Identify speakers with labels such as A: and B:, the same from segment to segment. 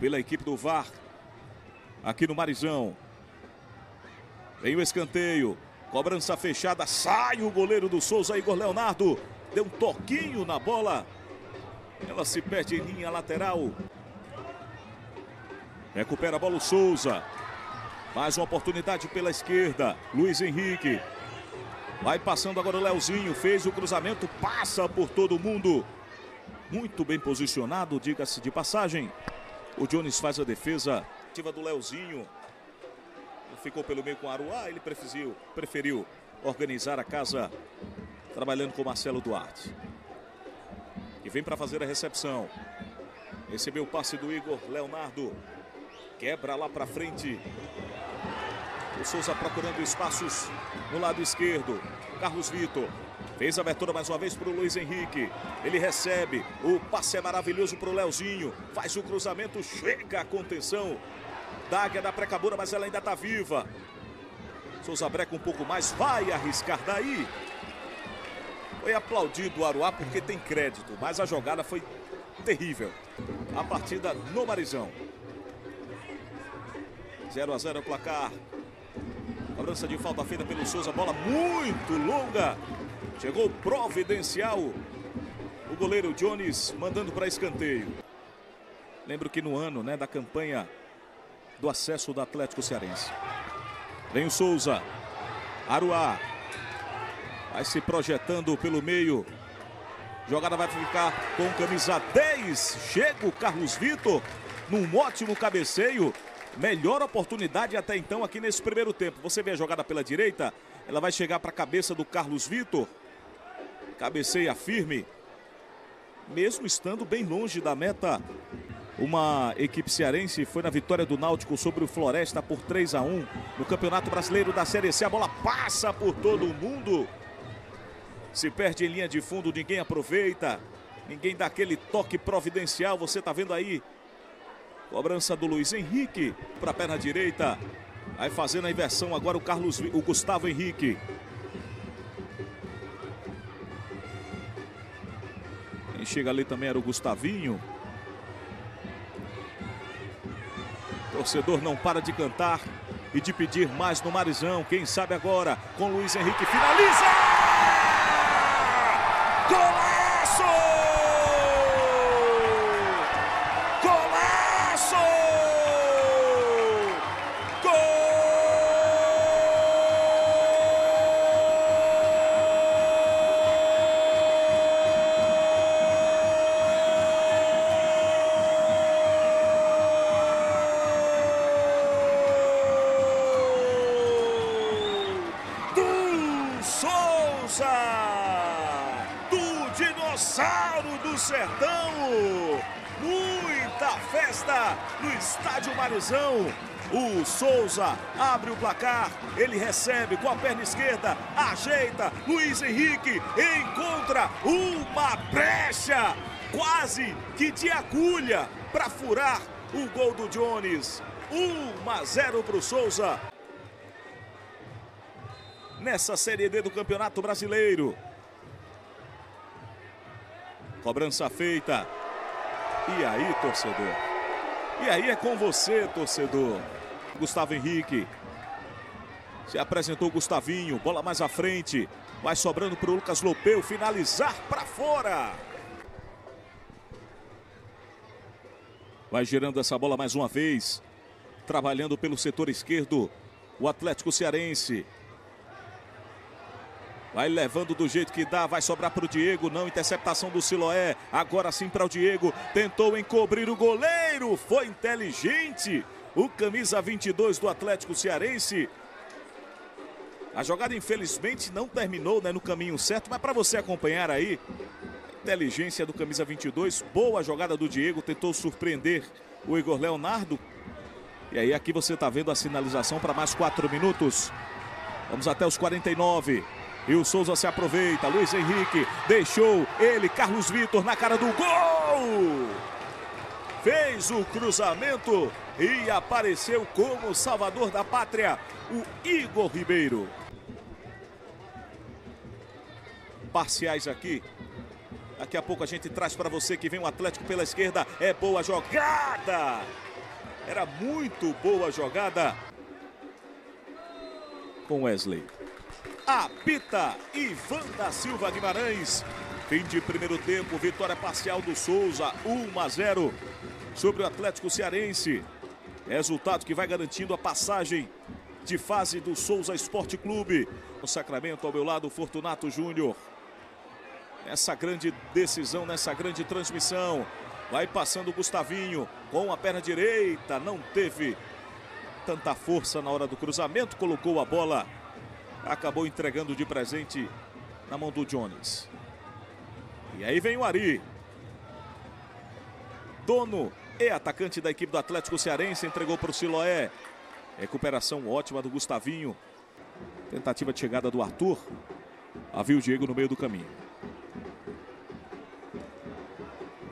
A: pela equipe do VAR aqui no Marizão. Vem o escanteio. Cobrança fechada. Sai o goleiro do Souza, Igor Leonardo. Deu um toquinho na bola. Ela se perde em linha lateral. Recupera a bola o Souza. Mais uma oportunidade pela esquerda. Luiz Henrique. Vai passando agora o Leozinho. Fez o cruzamento. Passa por todo mundo. Muito bem posicionado, diga-se de passagem. O Jones faz a defesa. Ativa do Leozinho. Ficou pelo meio com Aruá. Ele preferiu, preferiu organizar a casa trabalhando com Marcelo Duarte. Que vem para fazer a recepção. Recebeu o passe do Igor Leonardo. Quebra lá para frente. O Souza procurando espaços no lado esquerdo. Carlos Vitor. Fez a abertura mais uma vez para o Luiz Henrique. Ele recebe. O passe é maravilhoso para o Leozinho. Faz o cruzamento. Chega a contenção. Dáguia da precabura, mas ela ainda está viva. Souza breca um pouco mais. Vai arriscar daí. Foi aplaudido o Aruá porque tem crédito. Mas a jogada foi terrível. A partida no Marizão. 0 a 0 é o placar. Cobrança de falta feita pelo Souza. Bola muito longa. Chegou providencial. O goleiro Jones mandando para escanteio. Lembro que no ano né, da campanha do acesso do Atlético Cearense. Vem o Souza. Aruá. Vai se projetando pelo meio. Jogada vai ficar com camisa 10. Chega o Carlos Vitor num ótimo cabeceio. Melhor oportunidade até então aqui nesse primeiro tempo. Você vê a jogada pela direita, ela vai chegar para a cabeça do Carlos Vitor. Cabeceia firme. Mesmo estando bem longe da meta, uma equipe cearense foi na vitória do Náutico sobre o Floresta por 3 a 1 no Campeonato Brasileiro da Série C. A bola passa por todo mundo. Se perde em linha de fundo, ninguém aproveita. Ninguém dá aquele toque providencial. Você está vendo aí Cobrança do Luiz Henrique para a perna direita. Vai fazendo a inversão agora o Carlos, o Gustavo Henrique. Chega ali também era o Gustavinho. Torcedor não para de cantar e de pedir mais no Marizão. Quem sabe agora com Luiz Henrique finaliza! Golaço! No Estádio Marizão. O Souza abre o placar, ele recebe com a perna esquerda, ajeita, Luiz Henrique encontra uma brecha, quase que de agulha para furar o gol do Jones. 1 a 0 para o Souza nessa Série D do Campeonato Brasileiro. Cobrança feita. E aí, torcedor? E aí é com você, torcedor. Gustavo Henrique. Se apresentou Gustavinho, bola mais à frente. Vai sobrando para o Lucas Lopeu finalizar para fora. Vai girando essa bola mais uma vez. Trabalhando pelo setor esquerdo. O Atlético Cearense. Vai levando do jeito que dá, vai sobrar para o Diego, não, interceptação do Siloé, agora sim para o Diego, tentou encobrir o goleiro, foi inteligente, o camisa 22 do Atlético Cearense. A jogada infelizmente não terminou né, no caminho certo, mas para você acompanhar aí, inteligência do camisa 22, boa jogada do Diego, tentou surpreender o Igor Leonardo. E aí aqui você está vendo a sinalização para mais quatro minutos. Vamos até os 49. E o Souza se aproveita. Luiz Henrique deixou ele, Carlos Vitor, na cara do gol. Fez o cruzamento e apareceu como salvador da pátria, o Igor Ribeiro. Parciais aqui Daqui a pouco a gente traz para você que vem o Atlético pela esquerda. É boa jogada. Era muito boa jogada. Com Wesley. Apita Ivan da Silva Guimarães. Fim de primeiro tempo, vitória parcial do Souza, 1 a 0 sobre o Atlético Cearense. Resultado que vai garantindo a passagem de fase do Souza Esporte Clube. O Sacramento ao meu lado, Fortunato Júnior nessa grande decisão, nessa grande transmissão. Vai passando o Gustavinho com a perna direita, não teve tanta força na hora do cruzamento, colocou a bola, acabou entregando de presente na mão do Jones. E aí vem o Ari. Dono e atacante da equipe do Atlético Cearense, entregou para o Siloé. Recuperação ótima do Gustavinho. Tentativa de chegada do Arthur. Havia o Diego no meio do caminho.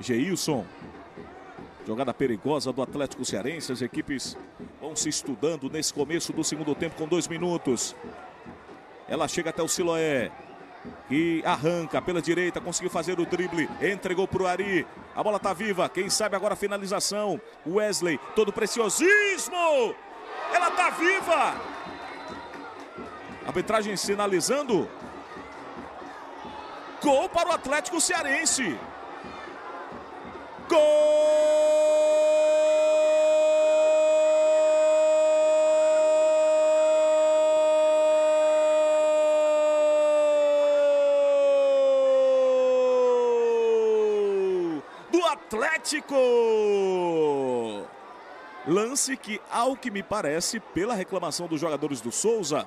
A: Geilson. Jogada perigosa do Atlético Cearense. As equipes vão se estudando nesse começo do segundo tempo com dois minutos. Ela chega até o Siloé. E arranca pela direita, conseguiu fazer o drible, entregou para o Ari. A bola está viva, quem sabe agora a finalização. Wesley, todo preciosismo. Ela está viva. Arbitragem sinalizando. Gol para o Atlético Cearense. Gol! Do Atlético! Lance que, ao que me parece, pela reclamação dos jogadores do Souza,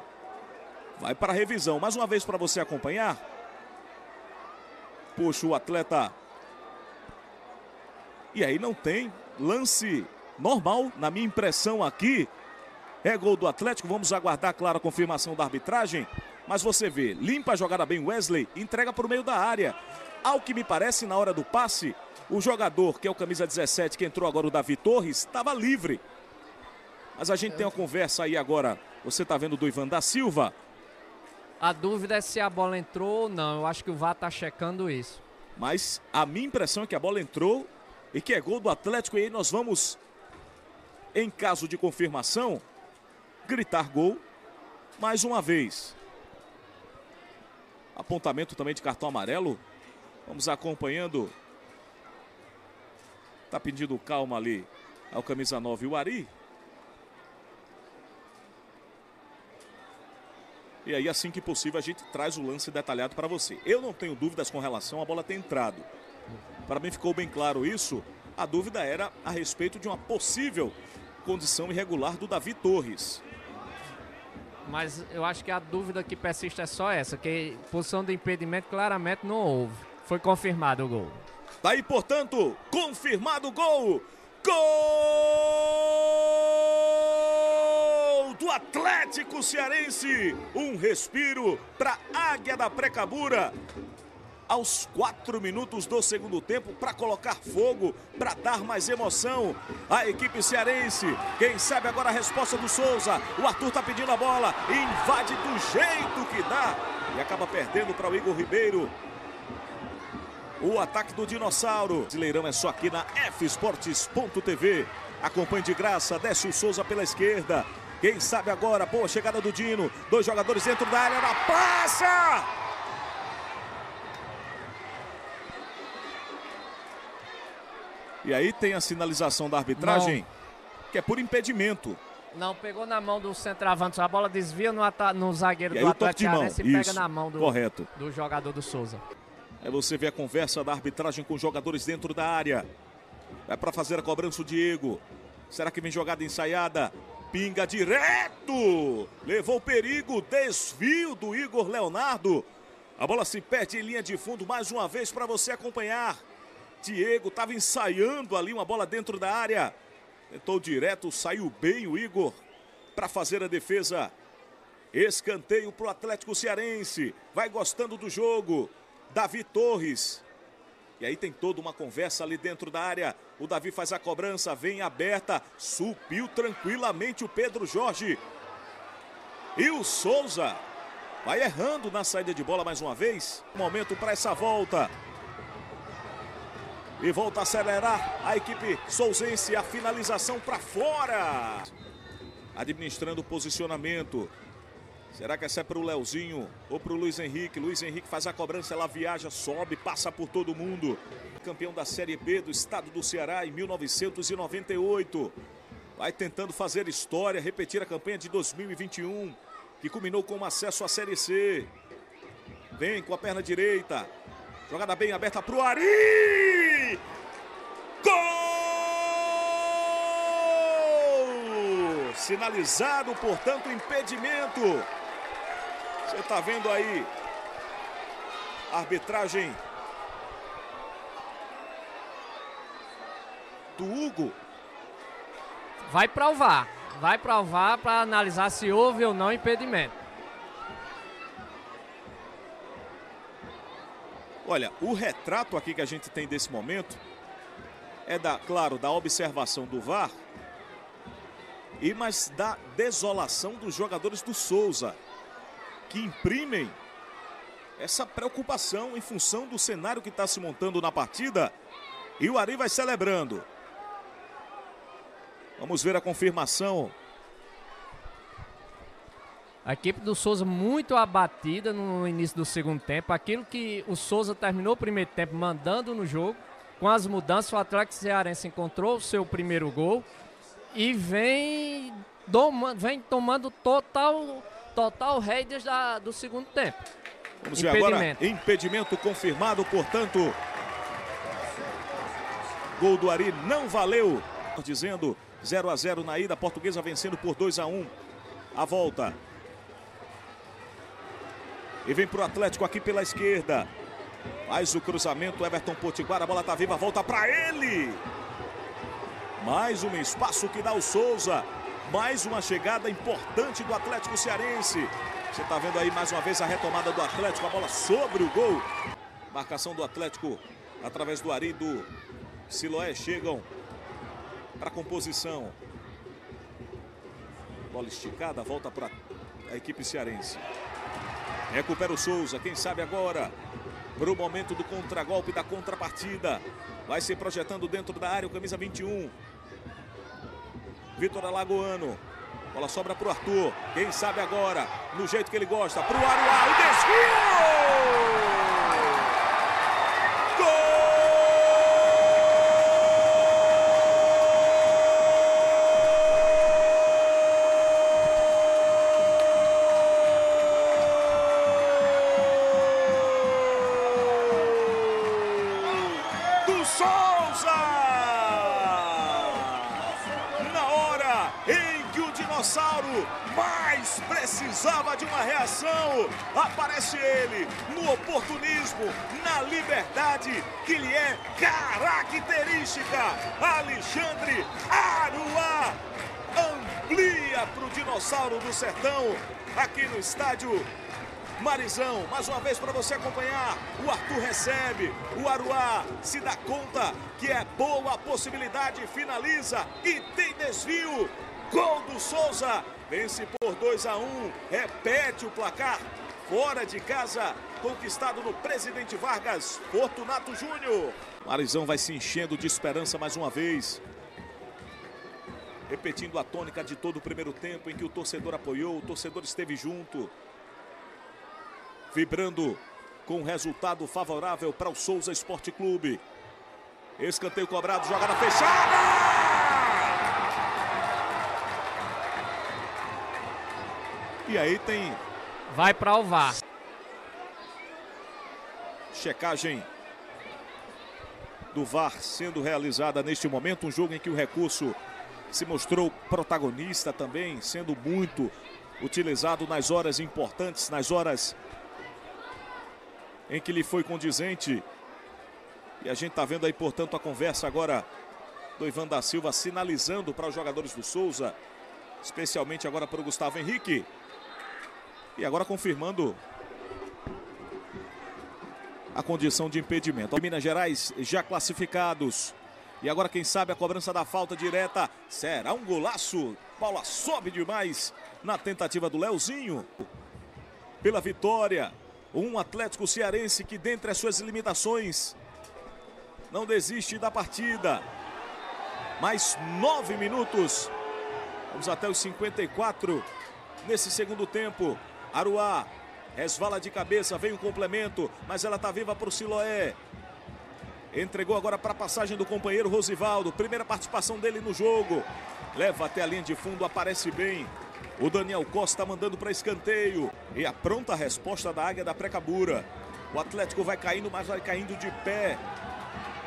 A: vai para a revisão. Mais uma vez para você acompanhar. Puxa, o atleta e aí não tem lance normal, na minha impressão aqui. É gol do Atlético, vamos aguardar, claro, a confirmação da arbitragem. Mas você vê, limpa a jogada bem Wesley, entrega para o meio da área. Ao que me parece, na hora do passe, o jogador, que é o camisa 17, que entrou agora, o Davi Torres, estava livre. Mas a gente tem uma conversa aí agora. Você está vendo do Ivan da Silva?
B: A dúvida é se a bola entrou ou não. Eu acho que o VAR está checando isso.
A: Mas a minha impressão é que a bola entrou e que é gol do Atlético. E aí nós vamos, em caso de confirmação, gritar gol mais uma vez. Apontamento também de cartão amarelo. Vamos acompanhando. Tá pedindo calma ali ao camisa 9, o Ari. E aí, assim que possível, a gente traz o lance detalhado para você. Eu não tenho dúvidas com relação à bola ter entrado. Para mim ficou bem claro isso. A dúvida era a respeito de uma possível condição irregular do Davi Torres.
B: Mas eu acho que a dúvida que persiste é só essa, que posição de impedimento claramente não houve. Foi confirmado o gol.
A: Tá aí, portanto, confirmado o gol. Gol do Atlético Cearense. Um respiro para Águia da Precabura aos quatro minutos do segundo tempo para colocar fogo, para dar mais emoção. A equipe cearense, quem sabe agora a resposta do Souza. O Arthur tá pedindo a bola, invade do jeito que dá e acaba perdendo para o Igor Ribeiro. O ataque do dinossauro. Brasileirão é só aqui na fsportes.tv. Acompanhe de graça, desce o Souza pela esquerda. Quem sabe agora, boa chegada do Dino. Dois jogadores dentro da área, na passa! E aí tem a sinalização da arbitragem, Não. que é por impedimento.
B: Não, pegou na mão do centroavante. A bola desvia no, no zagueiro do Atlético e pega na mão do,
A: Correto.
B: do jogador do Souza.
A: Aí você vê a conversa da arbitragem com os jogadores dentro da área. Vai para fazer a cobrança o Diego. Será que vem jogada ensaiada? Pinga direto! Levou perigo, desvio do Igor Leonardo. A bola se perde em linha de fundo mais uma vez para você acompanhar. Diego estava ensaiando ali uma bola dentro da área. Tentou direto, saiu bem o Igor para fazer a defesa. Escanteio para o Atlético Cearense. Vai gostando do jogo. Davi Torres. E aí tem toda uma conversa ali dentro da área. O Davi faz a cobrança, vem aberta. Subiu tranquilamente o Pedro Jorge. E o Souza vai errando na saída de bola mais uma vez. Momento para essa volta. E volta a acelerar a equipe souzense, a finalização para fora. Administrando o posicionamento. Será que essa é para o Leozinho ou para o Luiz Henrique? Luiz Henrique faz a cobrança, ela viaja, sobe, passa por todo mundo. Campeão da Série B do estado do Ceará em 1998. Vai tentando fazer história, repetir a campanha de 2021, que culminou com o acesso à Série C. Vem com a perna direita. Jogada bem aberta para o Ari! Gol! Sinalizado, portanto, impedimento. Você está vendo aí arbitragem do Hugo.
B: Vai provar. Vai provar para analisar se houve ou não impedimento.
A: Olha, o retrato aqui que a gente tem desse momento é da, claro, da observação do VAR e mas da desolação dos jogadores do Souza, que imprimem essa preocupação em função do cenário que está se montando na partida. E o Ari vai celebrando. Vamos ver a confirmação
B: a equipe do Souza muito abatida no início do segundo tempo. Aquilo que o Souza terminou o primeiro tempo mandando no jogo. Com as mudanças, o Atlético Cearense encontrou o seu primeiro gol e vem, doma, vem tomando total, total rédeas da, do segundo tempo.
A: Vamos ver agora, impedimento confirmado, portanto, gol do Ari não valeu. Dizendo 0 a 0 na ida, a portuguesa vencendo por 2 a 1 a volta. E vem para o Atlético aqui pela esquerda. Faz o cruzamento, Everton Potiguar, a bola está viva, volta para ele. Mais um espaço que dá o Souza. Mais uma chegada importante do Atlético Cearense. Você está vendo aí mais uma vez a retomada do Atlético, a bola sobre o gol. Marcação do Atlético através do Ari do Siloé chegam para a composição. Bola esticada, volta para a equipe cearense. Recupera o Souza, quem sabe agora. Para o momento do contragolpe da contrapartida. Vai se projetando dentro da área o camisa 21. Vitor Alagoano. Bola sobra para o Arthur. Quem sabe agora, no jeito que ele gosta. Para o Aruá, o desvio! Precisava de uma reação. Aparece ele no oportunismo, na liberdade que lhe é característica. Alexandre Aruá amplia para o dinossauro do sertão aqui no estádio Marizão, mais uma vez para você acompanhar. O Arthur recebe, o Aruá se dá conta que é boa a possibilidade, finaliza e tem desvio. Gol do Souza. Vence por 2 a 1. Repete o placar. Fora de casa, conquistado no Presidente Vargas, Fortunato Júnior. Marizão vai se enchendo de esperança mais uma vez. Repetindo a tônica de todo o primeiro tempo em que o torcedor apoiou, o torcedor esteve junto. Vibrando com resultado favorável para o Souza Esporte Clube. Escanteio cobrado, jogada fechada! E aí tem.
B: Vai para o VAR.
A: Checagem do VAR sendo realizada neste momento. Um jogo em que o recurso se mostrou protagonista também, sendo muito utilizado nas horas importantes, nas horas em que lhe foi condizente. E a gente está vendo aí, portanto, a conversa agora do Ivan da Silva sinalizando para os jogadores do Souza, especialmente agora para o Gustavo Henrique. E agora confirmando a condição de impedimento. Minas Gerais já classificados. E agora, quem sabe, a cobrança da falta direta será um golaço. Paula sobe demais na tentativa do Leozinho. Pela vitória. Um Atlético Cearense que, dentre as suas limitações, não desiste da partida. Mais nove minutos. Vamos até os 54 nesse segundo tempo. Aruá resvala de cabeça, vem o complemento, mas ela está viva para o Siloé. Entregou agora para a passagem do companheiro Rosivaldo. Primeira participação dele no jogo. Leva até a linha de fundo, aparece bem. O Daniel Costa mandando para escanteio. E a pronta resposta da Águia da Precabura. O Atlético vai caindo, mas vai caindo de pé.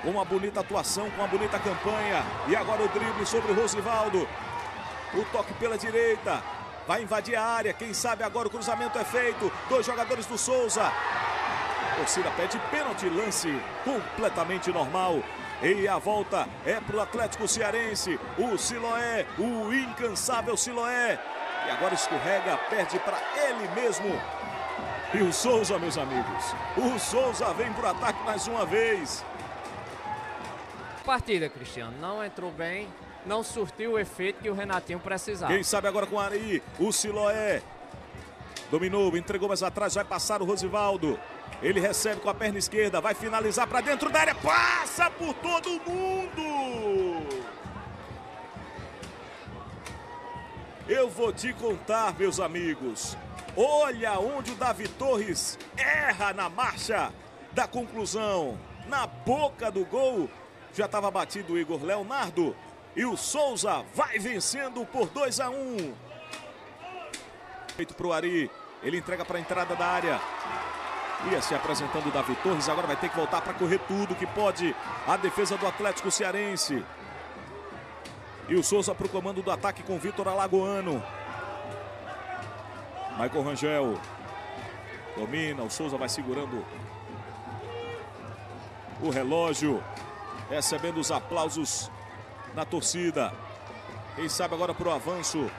A: Com uma bonita atuação, com uma bonita campanha. E agora o drible sobre o Rosivaldo. O toque pela direita. Vai invadir a área. Quem sabe agora o cruzamento é feito. Dois jogadores do Souza. Torcida pede pênalti, lance completamente normal. E a volta é para o Atlético Cearense. O Siloé, o incansável Siloé. E agora escorrega, perde para ele mesmo. E o Souza, meus amigos. O Souza vem para o ataque mais uma vez.
B: Partida, Cristiano. Não entrou bem, não surtiu o efeito que o Renatinho precisava.
A: Quem sabe agora com o Ari, o Siloé. Dominou, entregou mais atrás, vai passar o Rosivaldo. Ele recebe com a perna esquerda, vai finalizar para dentro da área, passa por todo mundo. Eu vou te contar, meus amigos. Olha onde o Davi Torres erra na marcha da conclusão. Na boca do gol, já estava batido o Igor Leonardo. E o Souza vai vencendo por 2 a 1. Um. Feito para o Ari. Ele entrega para a entrada da área. Ia se apresentando o Davi Torres. Agora vai ter que voltar para correr tudo que pode. A defesa do Atlético Cearense. E o Souza para o comando do ataque com Vitor Alagoano. Michael Rangel. Domina. O Souza vai segurando o relógio. Recebendo os aplausos na torcida. Quem sabe agora para o avanço.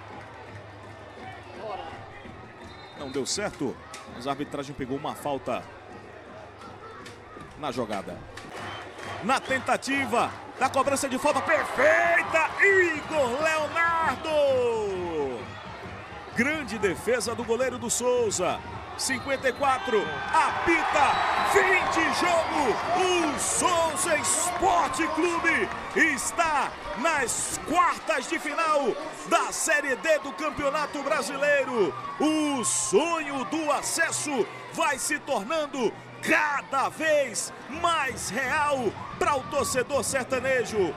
A: Não deu certo. Mas a arbitragem pegou uma falta na jogada. Na tentativa da cobrança de falta perfeita, Igor Leonardo. Grande defesa do goleiro do Souza. 54, apita, fim de jogo. O Souza Esporte Clube está nas quartas de final da Série D do Campeonato Brasileiro. O sonho do acesso vai se tornando cada vez mais real para o torcedor sertanejo.